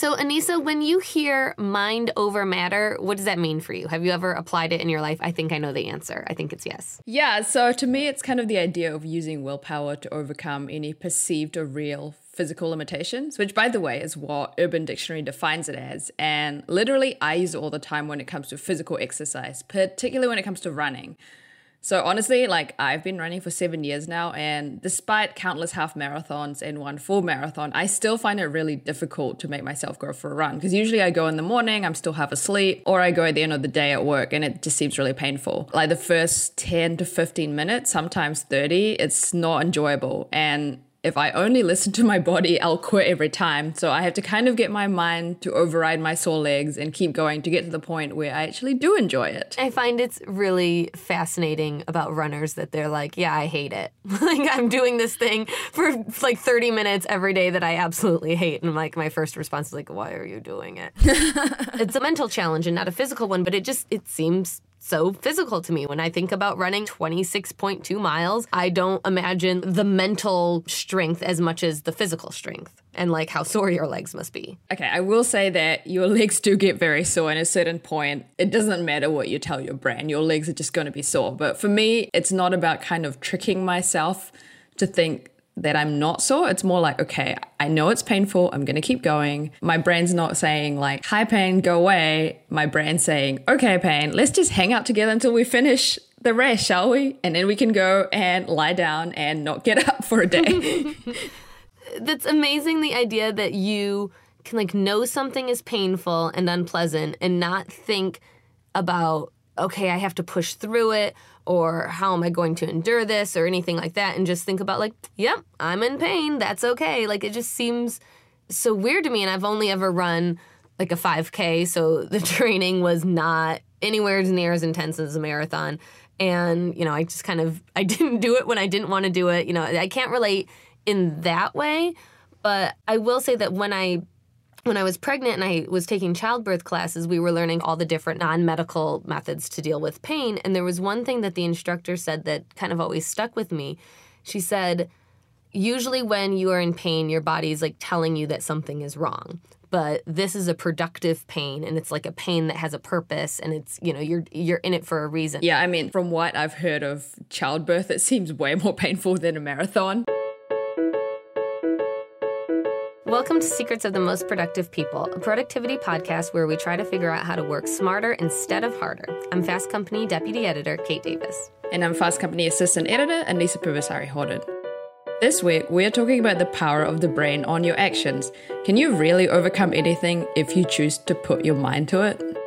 So, Anissa, when you hear mind over matter, what does that mean for you? Have you ever applied it in your life? I think I know the answer. I think it's yes. Yeah, so to me, it's kind of the idea of using willpower to overcome any perceived or real physical limitations, which, by the way, is what Urban Dictionary defines it as. And literally, I use it all the time when it comes to physical exercise, particularly when it comes to running. So honestly, like I've been running for seven years now, and despite countless half marathons and one full marathon, I still find it really difficult to make myself go for a run. Because usually I go in the morning, I'm still half asleep, or I go at the end of the day at work, and it just seems really painful. Like the first 10 to 15 minutes, sometimes 30, it's not enjoyable. And if I only listen to my body, I'll quit every time. So I have to kind of get my mind to override my sore legs and keep going to get to the point where I actually do enjoy it. I find it's really fascinating about runners that they're like, yeah, I hate it. like I'm doing this thing for like 30 minutes every day that I absolutely hate. And like my first response is like, why are you doing it? it's a mental challenge and not a physical one, but it just it seems so physical to me. When I think about running 26.2 miles, I don't imagine the mental strength as much as the physical strength and like how sore your legs must be. Okay, I will say that your legs do get very sore at a certain point. It doesn't matter what you tell your brain, your legs are just going to be sore. But for me, it's not about kind of tricking myself to think that I'm not sore. It's more like, okay, I know it's painful. I'm going to keep going. My brain's not saying, like, hi, pain, go away. My brain's saying, okay, pain, let's just hang out together until we finish the rest, shall we? And then we can go and lie down and not get up for a day. That's amazing the idea that you can, like, know something is painful and unpleasant and not think about, okay, I have to push through it or how am I going to endure this or anything like that and just think about like, yep, I'm in pain. That's okay. Like it just seems so weird to me and I've only ever run like a 5k, so the training was not anywhere near as intense as a marathon. And, you know, I just kind of I didn't do it when I didn't want to do it. You know, I can't relate in that way, but I will say that when I when I was pregnant and I was taking childbirth classes, we were learning all the different non medical methods to deal with pain. And there was one thing that the instructor said that kind of always stuck with me. She said, Usually, when you are in pain, your body's like telling you that something is wrong. But this is a productive pain, and it's like a pain that has a purpose, and it's you know you're you're in it for a reason. Yeah, I mean, from what I've heard of childbirth, it seems way more painful than a marathon. Welcome to Secrets of the Most Productive People, a productivity podcast where we try to figure out how to work smarter instead of harder. I'm Fast Company Deputy Editor Kate Davis. And I'm Fast Company Assistant Editor Anissa Purbasari Horton. This week, we are talking about the power of the brain on your actions. Can you really overcome anything if you choose to put your mind to it?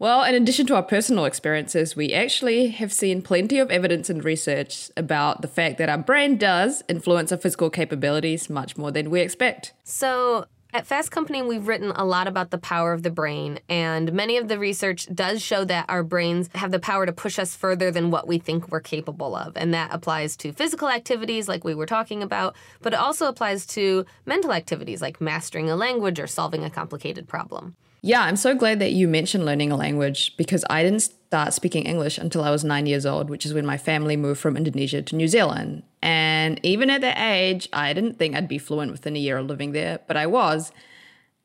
Well, in addition to our personal experiences, we actually have seen plenty of evidence and research about the fact that our brain does influence our physical capabilities much more than we expect. So, at Fast Company, we've written a lot about the power of the brain, and many of the research does show that our brains have the power to push us further than what we think we're capable of. And that applies to physical activities like we were talking about, but it also applies to mental activities like mastering a language or solving a complicated problem. Yeah, I'm so glad that you mentioned learning a language because I didn't start speaking English until I was nine years old, which is when my family moved from Indonesia to New Zealand. And even at that age, I didn't think I'd be fluent within a year of living there, but I was.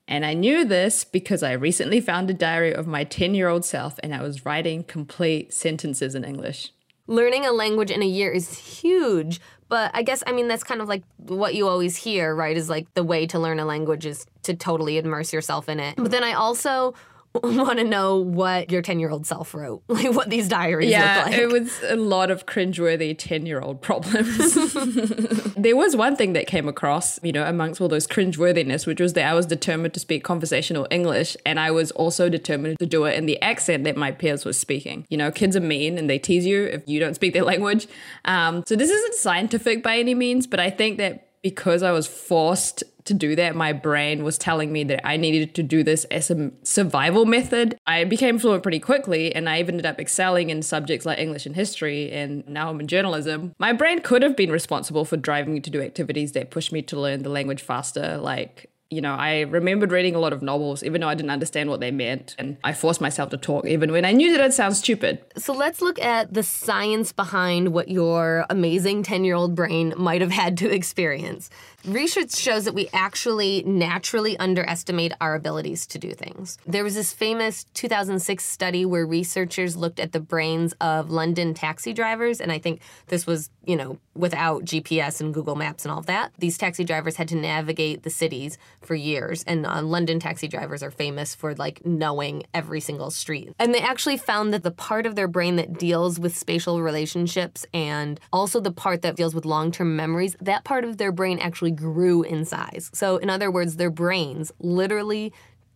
And I knew this because I recently found a diary of my 10 year old self and I was writing complete sentences in English. Learning a language in a year is huge, but I guess, I mean, that's kind of like what you always hear, right? Is like the way to learn a language is to totally immerse yourself in it. But then I also want to know what your 10 year old self wrote, like what these diaries yeah, look like. it was a lot of cringeworthy 10 year old problems. there was one thing that came across, you know, amongst all those cringeworthiness, which was that I was determined to speak conversational English and I was also determined to do it in the accent that my peers were speaking. You know, kids are mean and they tease you if you don't speak their language. Um, so this isn't scientific by any means, but I think that because I was forced to do that, my brain was telling me that I needed to do this as a survival method. I became fluent pretty quickly and I even ended up excelling in subjects like English and history, and now I'm in journalism. My brain could have been responsible for driving me to do activities that pushed me to learn the language faster, like you know, I remembered reading a lot of novels, even though I didn't understand what they meant. And I forced myself to talk, even when I knew that it sounds stupid. So let's look at the science behind what your amazing 10 year old brain might have had to experience. Research shows that we actually naturally underestimate our abilities to do things. There was this famous 2006 study where researchers looked at the brains of London taxi drivers, and I think this was, you know, without GPS and Google Maps and all of that. These taxi drivers had to navigate the cities for years, and uh, London taxi drivers are famous for like knowing every single street. And they actually found that the part of their brain that deals with spatial relationships and also the part that deals with long term memories, that part of their brain actually grew in size. So, in other words, their brains literally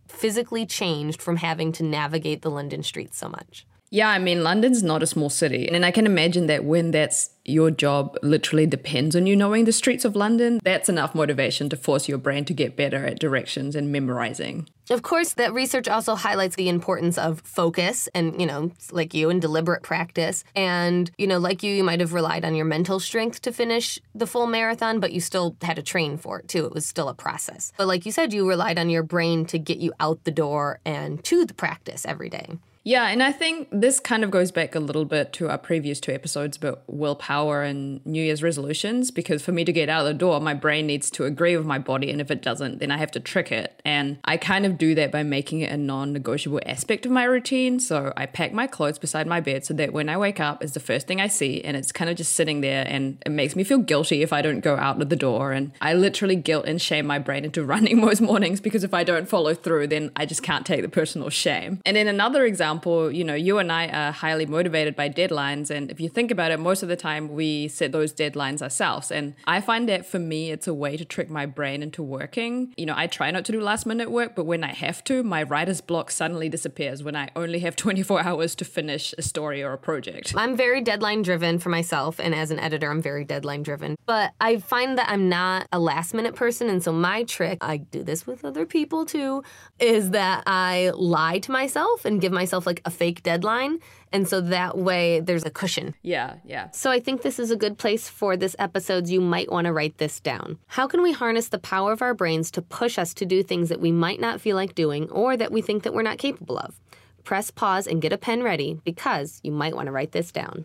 physically changed from having to navigate the London streets so much. Yeah, I mean, London's not a small city. And I can imagine that when that's your job literally depends on you knowing the streets of London, that's enough motivation to force your brain to get better at directions and memorizing. Of course, that research also highlights the importance of focus and, you know, like you, and deliberate practice. And, you know, like you, you might have relied on your mental strength to finish the full marathon, but you still had to train for it too. It was still a process. But like you said, you relied on your brain to get you out the door and to the practice every day. Yeah, and I think this kind of goes back a little bit to our previous two episodes about willpower and New Year's resolutions. Because for me to get out of the door, my brain needs to agree with my body. And if it doesn't, then I have to trick it. And I kind of do that by making it a non negotiable aspect of my routine. So I pack my clothes beside my bed so that when I wake up, it's the first thing I see. And it's kind of just sitting there. And it makes me feel guilty if I don't go out of the door. And I literally guilt and shame my brain into running most mornings because if I don't follow through, then I just can't take the personal shame. And then another example, example, you know, you and I are highly motivated by deadlines. And if you think about it, most of the time we set those deadlines ourselves. And I find that for me, it's a way to trick my brain into working. You know, I try not to do last minute work, but when I have to, my writer's block suddenly disappears when I only have 24 hours to finish a story or a project. I'm very deadline driven for myself. And as an editor, I'm very deadline driven. But I find that I'm not a last minute person. And so my trick, I do this with other people too, is that I lie to myself and give myself like a fake deadline. And so that way there's a cushion. Yeah, yeah. So I think this is a good place for this episode's you might want to write this down. How can we harness the power of our brains to push us to do things that we might not feel like doing or that we think that we're not capable of? Press pause and get a pen ready because you might want to write this down.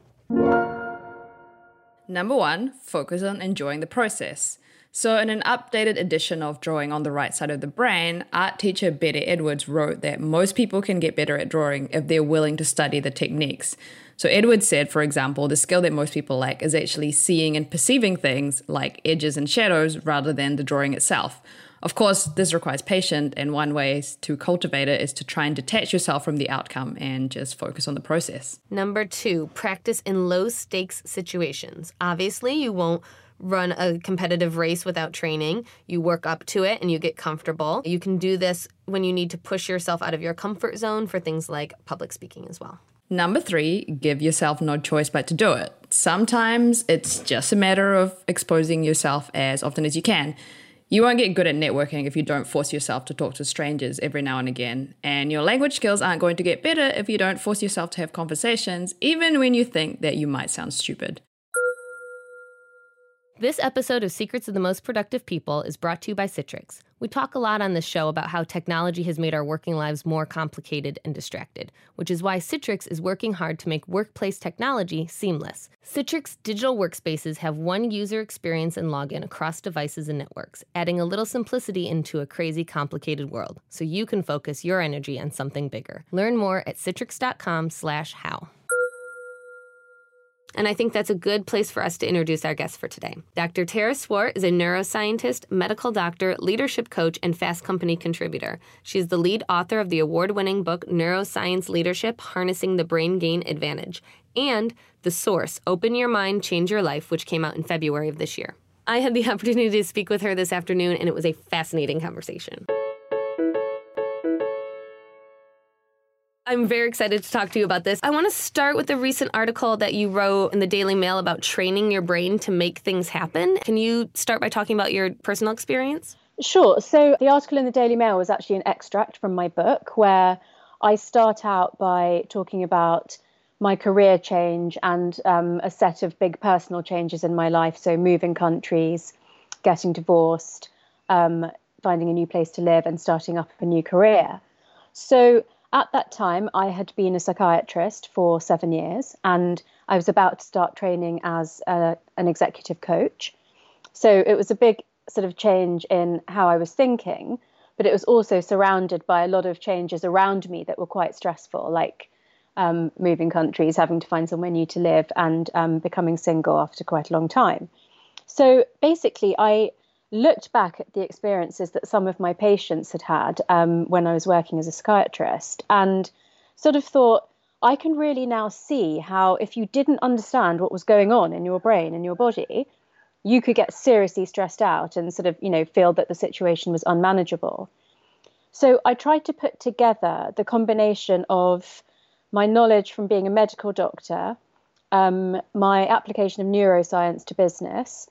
Number one, focus on enjoying the process. So, in an updated edition of Drawing on the Right Side of the Brain, art teacher Betty Edwards wrote that most people can get better at drawing if they're willing to study the techniques. So, Edwards said, for example, the skill that most people lack is actually seeing and perceiving things like edges and shadows rather than the drawing itself. Of course, this requires patience, and one way to cultivate it is to try and detach yourself from the outcome and just focus on the process. Number two, practice in low stakes situations. Obviously, you won't run a competitive race without training. You work up to it and you get comfortable. You can do this when you need to push yourself out of your comfort zone for things like public speaking as well. Number three, give yourself no choice but to do it. Sometimes it's just a matter of exposing yourself as often as you can. You won't get good at networking if you don't force yourself to talk to strangers every now and again. And your language skills aren't going to get better if you don't force yourself to have conversations, even when you think that you might sound stupid. This episode of Secrets of the Most Productive People is brought to you by Citrix. We talk a lot on this show about how technology has made our working lives more complicated and distracted, which is why Citrix is working hard to make workplace technology seamless. Citrix digital workspaces have one user experience and login across devices and networks, adding a little simplicity into a crazy complicated world, so you can focus your energy on something bigger. Learn more at citrix.com/how. And I think that's a good place for us to introduce our guest for today. Dr. Tara Swart is a neuroscientist, medical doctor, leadership coach, and Fast Company contributor. She's the lead author of the award winning book Neuroscience Leadership Harnessing the Brain Gain Advantage and The Source Open Your Mind, Change Your Life, which came out in February of this year. I had the opportunity to speak with her this afternoon, and it was a fascinating conversation. I'm very excited to talk to you about this. I want to start with the recent article that you wrote in the Daily Mail about training your brain to make things happen. Can you start by talking about your personal experience? Sure. So, the article in the Daily Mail was actually an extract from my book where I start out by talking about my career change and um, a set of big personal changes in my life. So, moving countries, getting divorced, um, finding a new place to live, and starting up a new career. So, at that time, I had been a psychiatrist for seven years and I was about to start training as a, an executive coach. So it was a big sort of change in how I was thinking, but it was also surrounded by a lot of changes around me that were quite stressful, like um, moving countries, having to find somewhere new to live, and um, becoming single after quite a long time. So basically, I looked back at the experiences that some of my patients had had um, when I was working as a psychiatrist and sort of thought, I can really now see how if you didn't understand what was going on in your brain and your body, you could get seriously stressed out and sort of, you know, feel that the situation was unmanageable. So I tried to put together the combination of my knowledge from being a medical doctor, um, my application of neuroscience to business,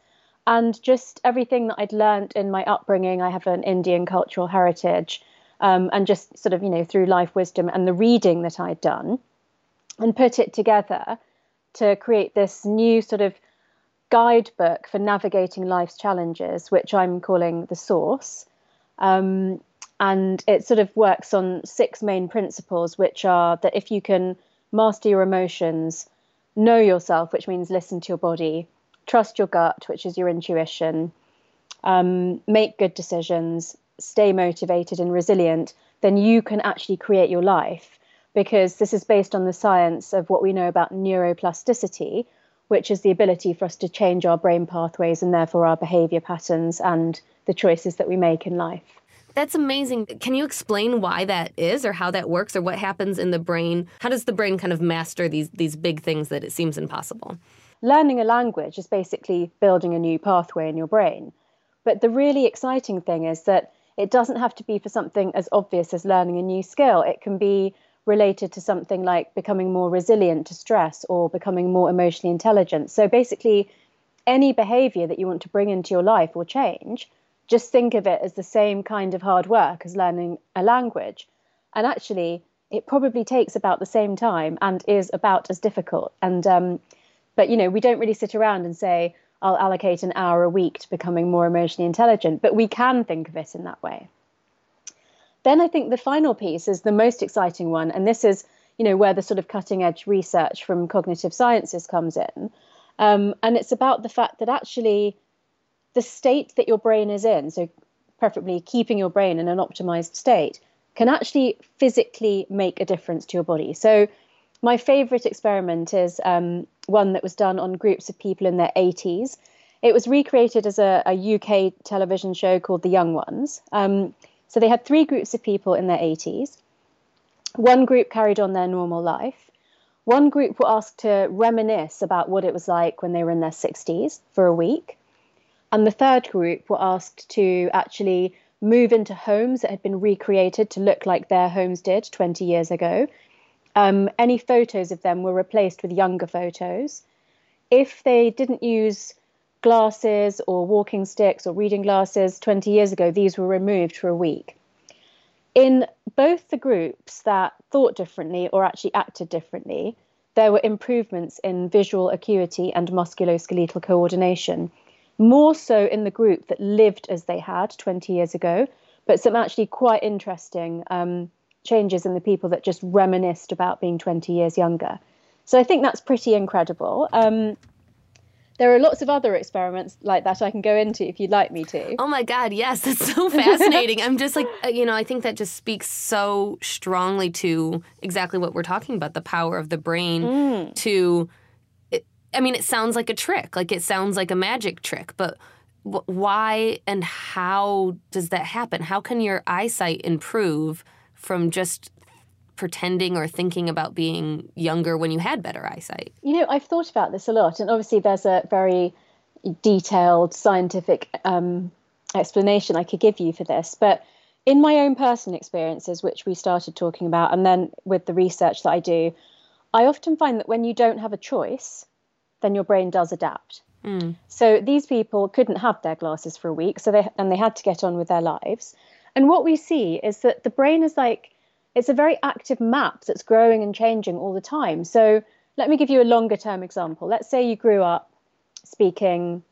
and just everything that I'd learned in my upbringing. I have an Indian cultural heritage, um, and just sort of, you know, through life wisdom and the reading that I'd done, and put it together to create this new sort of guidebook for navigating life's challenges, which I'm calling The Source. Um, and it sort of works on six main principles, which are that if you can master your emotions, know yourself, which means listen to your body, trust your gut, which is your intuition, um, make good decisions, stay motivated and resilient, then you can actually create your life because this is based on the science of what we know about neuroplasticity, which is the ability for us to change our brain pathways and therefore our behavior patterns and the choices that we make in life. That's amazing. Can you explain why that is or how that works or what happens in the brain? How does the brain kind of master these these big things that it seems impossible? Learning a language is basically building a new pathway in your brain. But the really exciting thing is that it doesn't have to be for something as obvious as learning a new skill. It can be related to something like becoming more resilient to stress or becoming more emotionally intelligent. So basically, any behavior that you want to bring into your life or change, just think of it as the same kind of hard work as learning a language. And actually, it probably takes about the same time and is about as difficult. And um, but you know, we don't really sit around and say, I'll allocate an hour a week to becoming more emotionally intelligent, but we can think of it in that way. Then I think the final piece is the most exciting one, and this is, you know, where the sort of cutting edge research from cognitive sciences comes in. Um, and it's about the fact that actually the state that your brain is in, so preferably keeping your brain in an optimized state, can actually physically make a difference to your body. So my favorite experiment is um, one that was done on groups of people in their 80s. It was recreated as a, a UK television show called The Young Ones. Um, so they had three groups of people in their 80s. One group carried on their normal life. One group were asked to reminisce about what it was like when they were in their 60s for a week. And the third group were asked to actually move into homes that had been recreated to look like their homes did 20 years ago um, any photos of them were replaced with younger photos. If they didn't use glasses or walking sticks or reading glasses 20 years ago, these were removed for a week. In both the groups that thought differently or actually acted differently, there were improvements in visual acuity and musculoskeletal coordination, more so in the group that lived as they had 20 years ago, but some actually quite interesting um, changes in the people that just reminisced about being 20 years younger. So I think that's pretty incredible. Um, there are lots of other experiments like that I can go into if you'd like me to. Oh my God, yes, that's so fascinating. I'm just like, uh, you know, I think that just speaks so strongly to exactly what we're talking about the power of the brain mm. to. It, I mean, it sounds like a trick, like it sounds like a magic trick, but why and how does that happen? How can your eyesight improve from just pretending or thinking about being younger when you had better eyesight? You know, I've thought about this a lot, and obviously there's a very detailed scientific um, explanation I could give you for this, but in my own personal experiences, which we started talking about, and then with the research that I do, I often find that when you don't have a choice, then your brain does adapt. Mm. So these people couldn't have their glasses for a week, so they and they had to get on with their lives. And what we see is that the brain is like, it's a very active map that's growing and changing all the time. So let me give you a longer term example. Let's say you grew up speaking,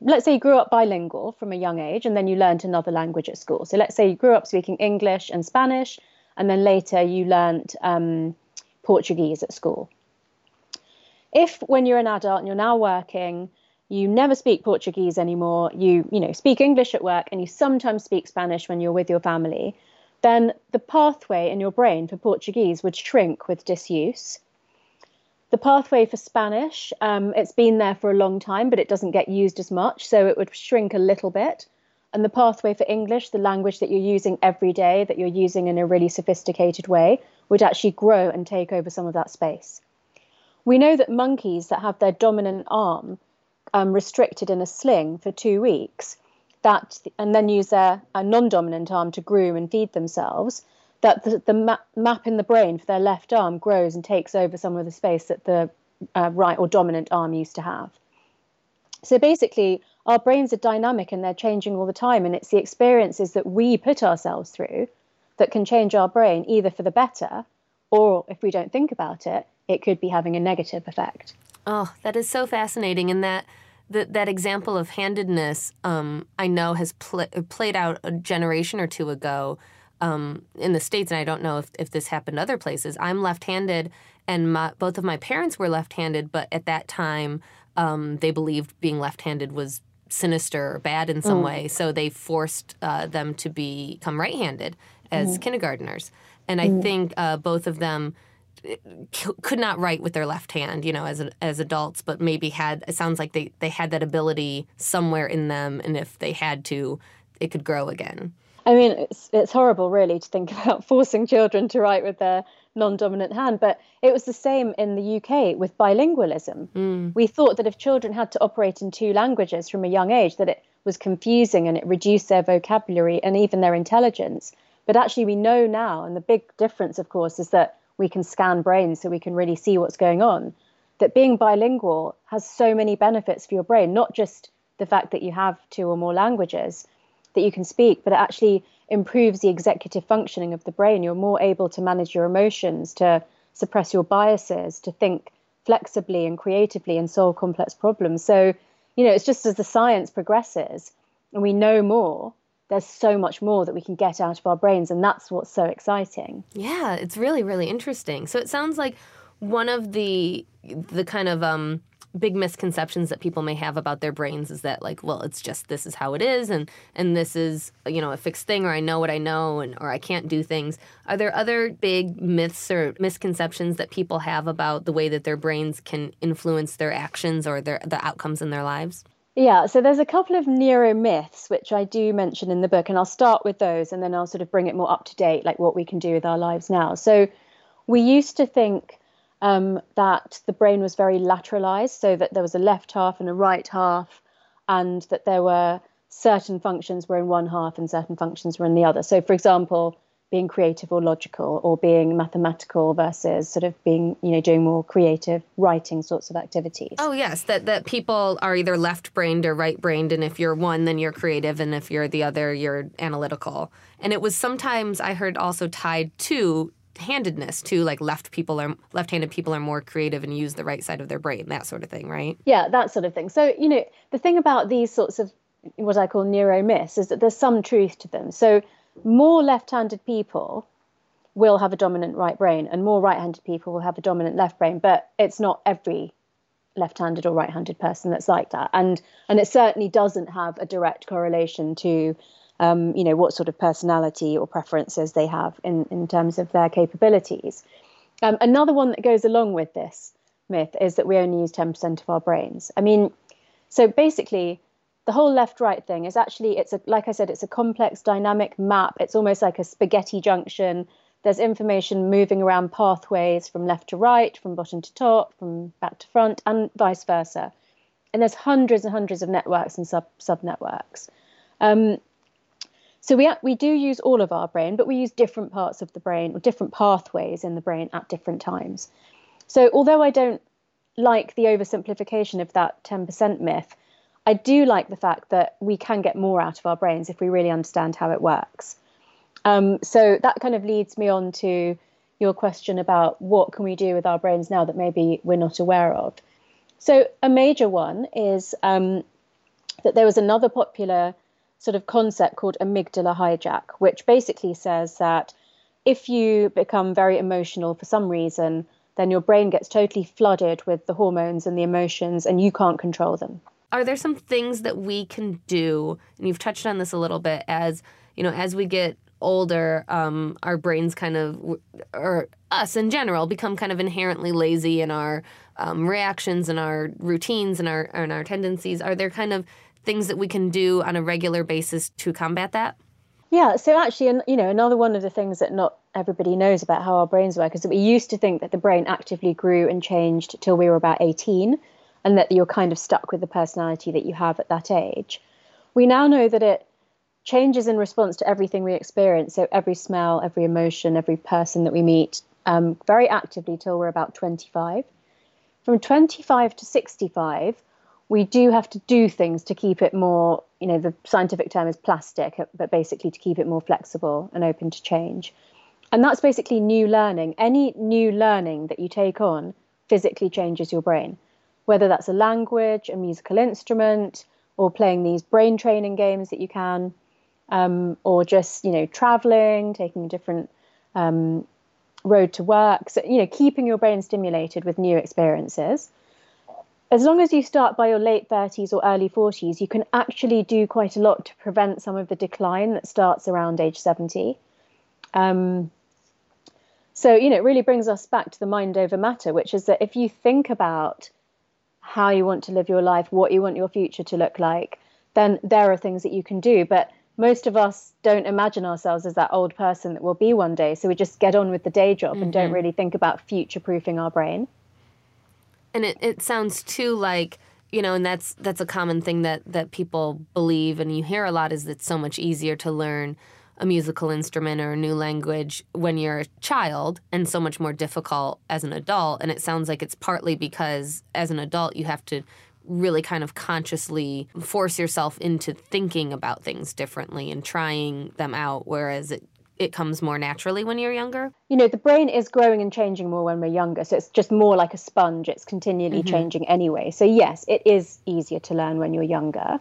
let's say you grew up bilingual from a young age and then you learned another language at school. So let's say you grew up speaking English and Spanish and then later you learned um, Portuguese at school. If when you're an adult and you're now working, you never speak Portuguese anymore, you, you know, speak English at work and you sometimes speak Spanish when you're with your family, then the pathway in your brain for Portuguese would shrink with disuse. The pathway for Spanish, um, it's been there for a long time, but it doesn't get used as much, so it would shrink a little bit. And the pathway for English, the language that you're using every day, that you're using in a really sophisticated way, would actually grow and take over some of that space. We know that monkeys that have their dominant arm um, restricted in a sling for two weeks, that and then use their a non-dominant arm to groom and feed themselves, that the, the map, map in the brain for their left arm grows and takes over some of the space that the uh, right or dominant arm used to have. So basically, our brains are dynamic and they're changing all the time, and it's the experiences that we put ourselves through that can change our brain either for the better or if we don't think about it, it could be having a negative effect. Oh, that is so fascinating. And that that that example of handedness, um, I know, has pl- played out a generation or two ago um, in the states, and I don't know if, if this happened other places. I'm left-handed, and my, both of my parents were left-handed, but at that time, um, they believed being left-handed was sinister or bad in some mm. way, so they forced uh, them to become right-handed as mm. kindergarteners. And I mm. think uh, both of them could not write with their left hand, you know, as as adults, but maybe had it sounds like they they had that ability somewhere in them, and if they had to, it could grow again. I mean, it's it's horrible, really, to think about forcing children to write with their non-dominant hand, but it was the same in the UK with bilingualism. Mm. We thought that if children had to operate in two languages from a young age, that it was confusing and it reduced their vocabulary and even their intelligence. But actually, we know now, and the big difference, of course, is that we can scan brains so we can really see what's going on. That being bilingual has so many benefits for your brain, not just the fact that you have two or more languages that you can speak, but it actually improves the executive functioning of the brain. You're more able to manage your emotions, to suppress your biases, to think flexibly and creatively and solve complex problems. So, you know, it's just as the science progresses and we know more, there's so much more that we can get out of our brains and that's what's so exciting. Yeah it's really really interesting. So it sounds like one of the the kind of um big misconceptions that people may have about their brains is that like well it's just this is how it is and and this is you know a fixed thing or i know what i know and or i can't do things. Are there other big myths or misconceptions that people have about the way that their brains can influence their actions or their the outcomes in their lives yeah, so there's a couple of neuro myths which I do mention in the book, and I'll start with those and then I'll sort of bring it more up to date, like what we can do with our lives now. So we used to think um, that the brain was very lateralized, so that there was a left half and a right half, and that there were certain functions were in one half and certain functions were in the other. So, for example, being creative or logical or being mathematical versus sort of being you know doing more creative writing sorts of activities. Oh yes that that people are either left brained or right brained and if you're one then you're creative and if you're the other you're analytical. And it was sometimes i heard also tied to handedness too like left people are left-handed people are more creative and use the right side of their brain that sort of thing right? Yeah that sort of thing. So you know the thing about these sorts of what i call neuro myths is that there's some truth to them. So more left-handed people will have a dominant right brain and more right-handed people will have a dominant left brain but it's not every left-handed or right-handed person that's like that. And and it certainly doesn't have a direct correlation to um, you know what sort of personality or preferences they have in in terms of their capabilities. Um, another one that goes along with this myth is that we only use 10% of our brains. I mean so basically the whole left right thing is actually it's a like i said it's a complex dynamic map. It's almost like a spaghetti junction. There's information moving around pathways from left to right from bottom to top from back to front and vice versa. And there's hundreds and hundreds of networks and sub sub networks. Um, so we we do use all of our brain but we use different parts of the brain or different pathways in the brain at different times. So although i don't like the oversimplification of that 10% myth I do like the fact that we can get more out of our brains if we really understand how it works. Um, so that kind of leads me on to your question about what can we do with our brains now that maybe we're not aware of. So a major one is um, that there was another popular sort of concept called amygdala hijack, which basically says that if you become very emotional for some reason, then your brain gets totally flooded with the hormones and the emotions, and you can't control them. Are there some things that we can do? And you've touched on this a little bit as you know, as we get older, um, our brains kind of, or us in general, become kind of inherently lazy in our um, reactions and our routines and our and our tendencies. Are there kind of things that we can do on a regular basis to combat that? Yeah, so actually, you know, another one of the things that not everybody knows about how our brains work is that we used to think that the brain actively grew and changed till we were about 18 and that you're kind of stuck with the personality that you have at that age. We now know that it changes in response to everything we experience. So every smell, every emotion, every person that we meet, um, very actively till we're about 25. From 25 to 65, we do have to do things to keep it more, you know, the scientific term is plastic, but basically to keep it more flexible and open to change. And that's basically new learning. Any new learning that you take on physically changes your brain, whether that's a language, a musical instrument, or playing these brain training games that you can um, or just you know traveling, taking a different um, road to work. So you know, keeping your brain stimulated with new experiences. As long as you start by your late 30s or early 40s, you can actually do quite a lot to prevent some of the decline that starts around age 70. Um, so, you know, it really brings us back to the mind over matter, which is that if you think about how you want to live your life, what you want your future to look like, then there are things that you can do. But most of us don't imagine ourselves as that old person that we'll be one day. So we just get on with the day job mm-hmm. and don't mm-hmm. really think about future proofing our brain. And it, it sounds too like, you know, and that's that's a common thing that, that people believe and you hear a lot is it's so much easier to learn a musical instrument or a new language when you're a child and so much more difficult as an adult. And it sounds like it's partly because as an adult you have to really kind of consciously force yourself into thinking about things differently and trying them out, whereas it it comes more naturally when you're younger? You know, the brain is growing and changing more when we're younger. So it's just more like a sponge. It's continually mm-hmm. changing anyway. So, yes, it is easier to learn when you're younger.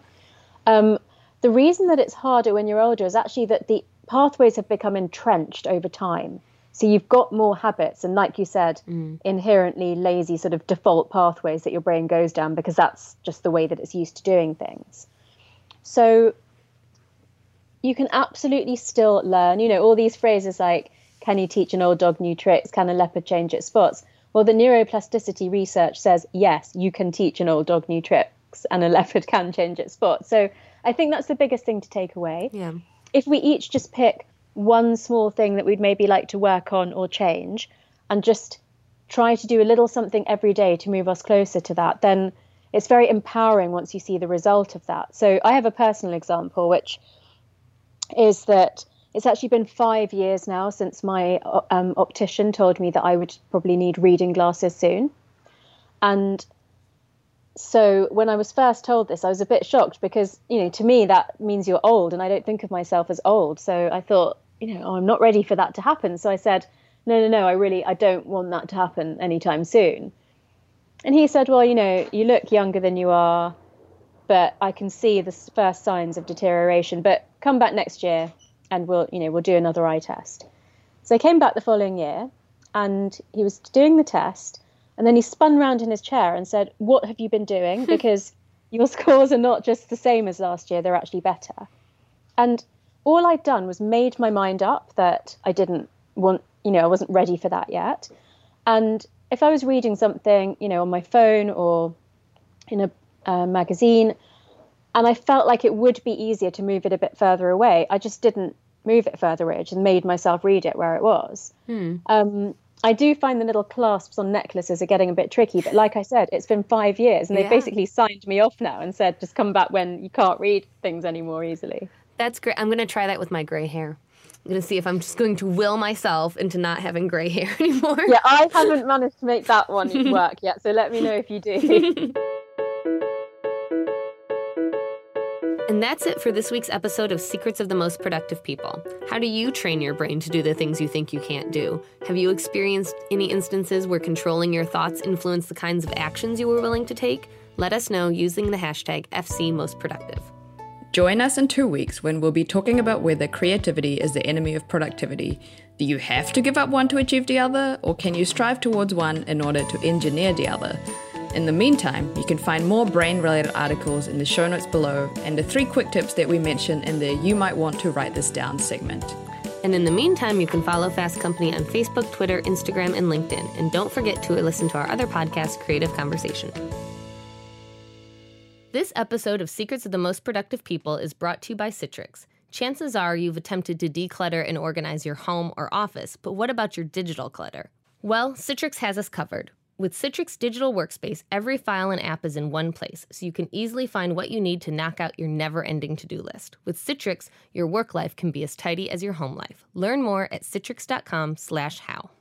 Um, the reason that it's harder when you're older is actually that the pathways have become entrenched over time. So you've got more habits, and like you said, mm. inherently lazy sort of default pathways that your brain goes down because that's just the way that it's used to doing things. So you can absolutely still learn. You know, all these phrases like, can you teach an old dog new tricks? Can a leopard change its spots? Well, the neuroplasticity research says, yes, you can teach an old dog new tricks and a leopard can change its spots. So I think that's the biggest thing to take away. Yeah. If we each just pick one small thing that we'd maybe like to work on or change and just try to do a little something every day to move us closer to that, then it's very empowering once you see the result of that. So I have a personal example, which is that it's actually been five years now since my um, optician told me that I would probably need reading glasses soon. And so when I was first told this, I was a bit shocked because, you know, to me that means you're old, and I don't think of myself as old. So I thought, you know, oh, I'm not ready for that to happen. So I said, no, no, no, I really, I don't want that to happen anytime soon. And he said, well, you know, you look younger than you are, but I can see the first signs of deterioration. But come back next year, and we'll, you know, we'll do another eye test. So I came back the following year, and he was doing the test, and then he spun round in his chair and said, "What have you been doing? Because your scores are not just the same as last year; they're actually better." And all I'd done was made my mind up that I didn't want, you know, I wasn't ready for that yet. And if I was reading something, you know, on my phone or in a uh, magazine, and I felt like it would be easier to move it a bit further away, I just didn't move it further away. I just made myself read it where it was. Hmm. Um, I do find the little clasps on necklaces are getting a bit tricky, but like I said, it's been five years and they've basically signed me off now and said just come back when you can't read things anymore easily. That's great. I'm going to try that with my gray hair. I'm going to see if I'm just going to will myself into not having gray hair anymore. Yeah, I haven't managed to make that one work yet, so let me know if you do. that's it for this week's episode of Secrets of the Most Productive People. How do you train your brain to do the things you think you can't do? Have you experienced any instances where controlling your thoughts influenced the kinds of actions you were willing to take? Let us know using the hashtag FCMostProductive. Join us in two weeks when we'll be talking about whether creativity is the enemy of productivity. Do you have to give up one to achieve the other, or can you strive towards one in order to engineer the other? In the meantime, you can find more brain related articles in the show notes below and the three quick tips that we mentioned in the You Might Want to Write This Down segment. And in the meantime, you can follow Fast Company on Facebook, Twitter, Instagram, and LinkedIn. And don't forget to listen to our other podcast, Creative Conversation. This episode of Secrets of the Most Productive People is brought to you by Citrix. Chances are you've attempted to declutter and organize your home or office, but what about your digital clutter? Well, Citrix has us covered. With Citrix Digital Workspace, every file and app is in one place, so you can easily find what you need to knock out your never ending to do list. With Citrix, your work life can be as tidy as your home life. Learn more at citrix.com/slash how.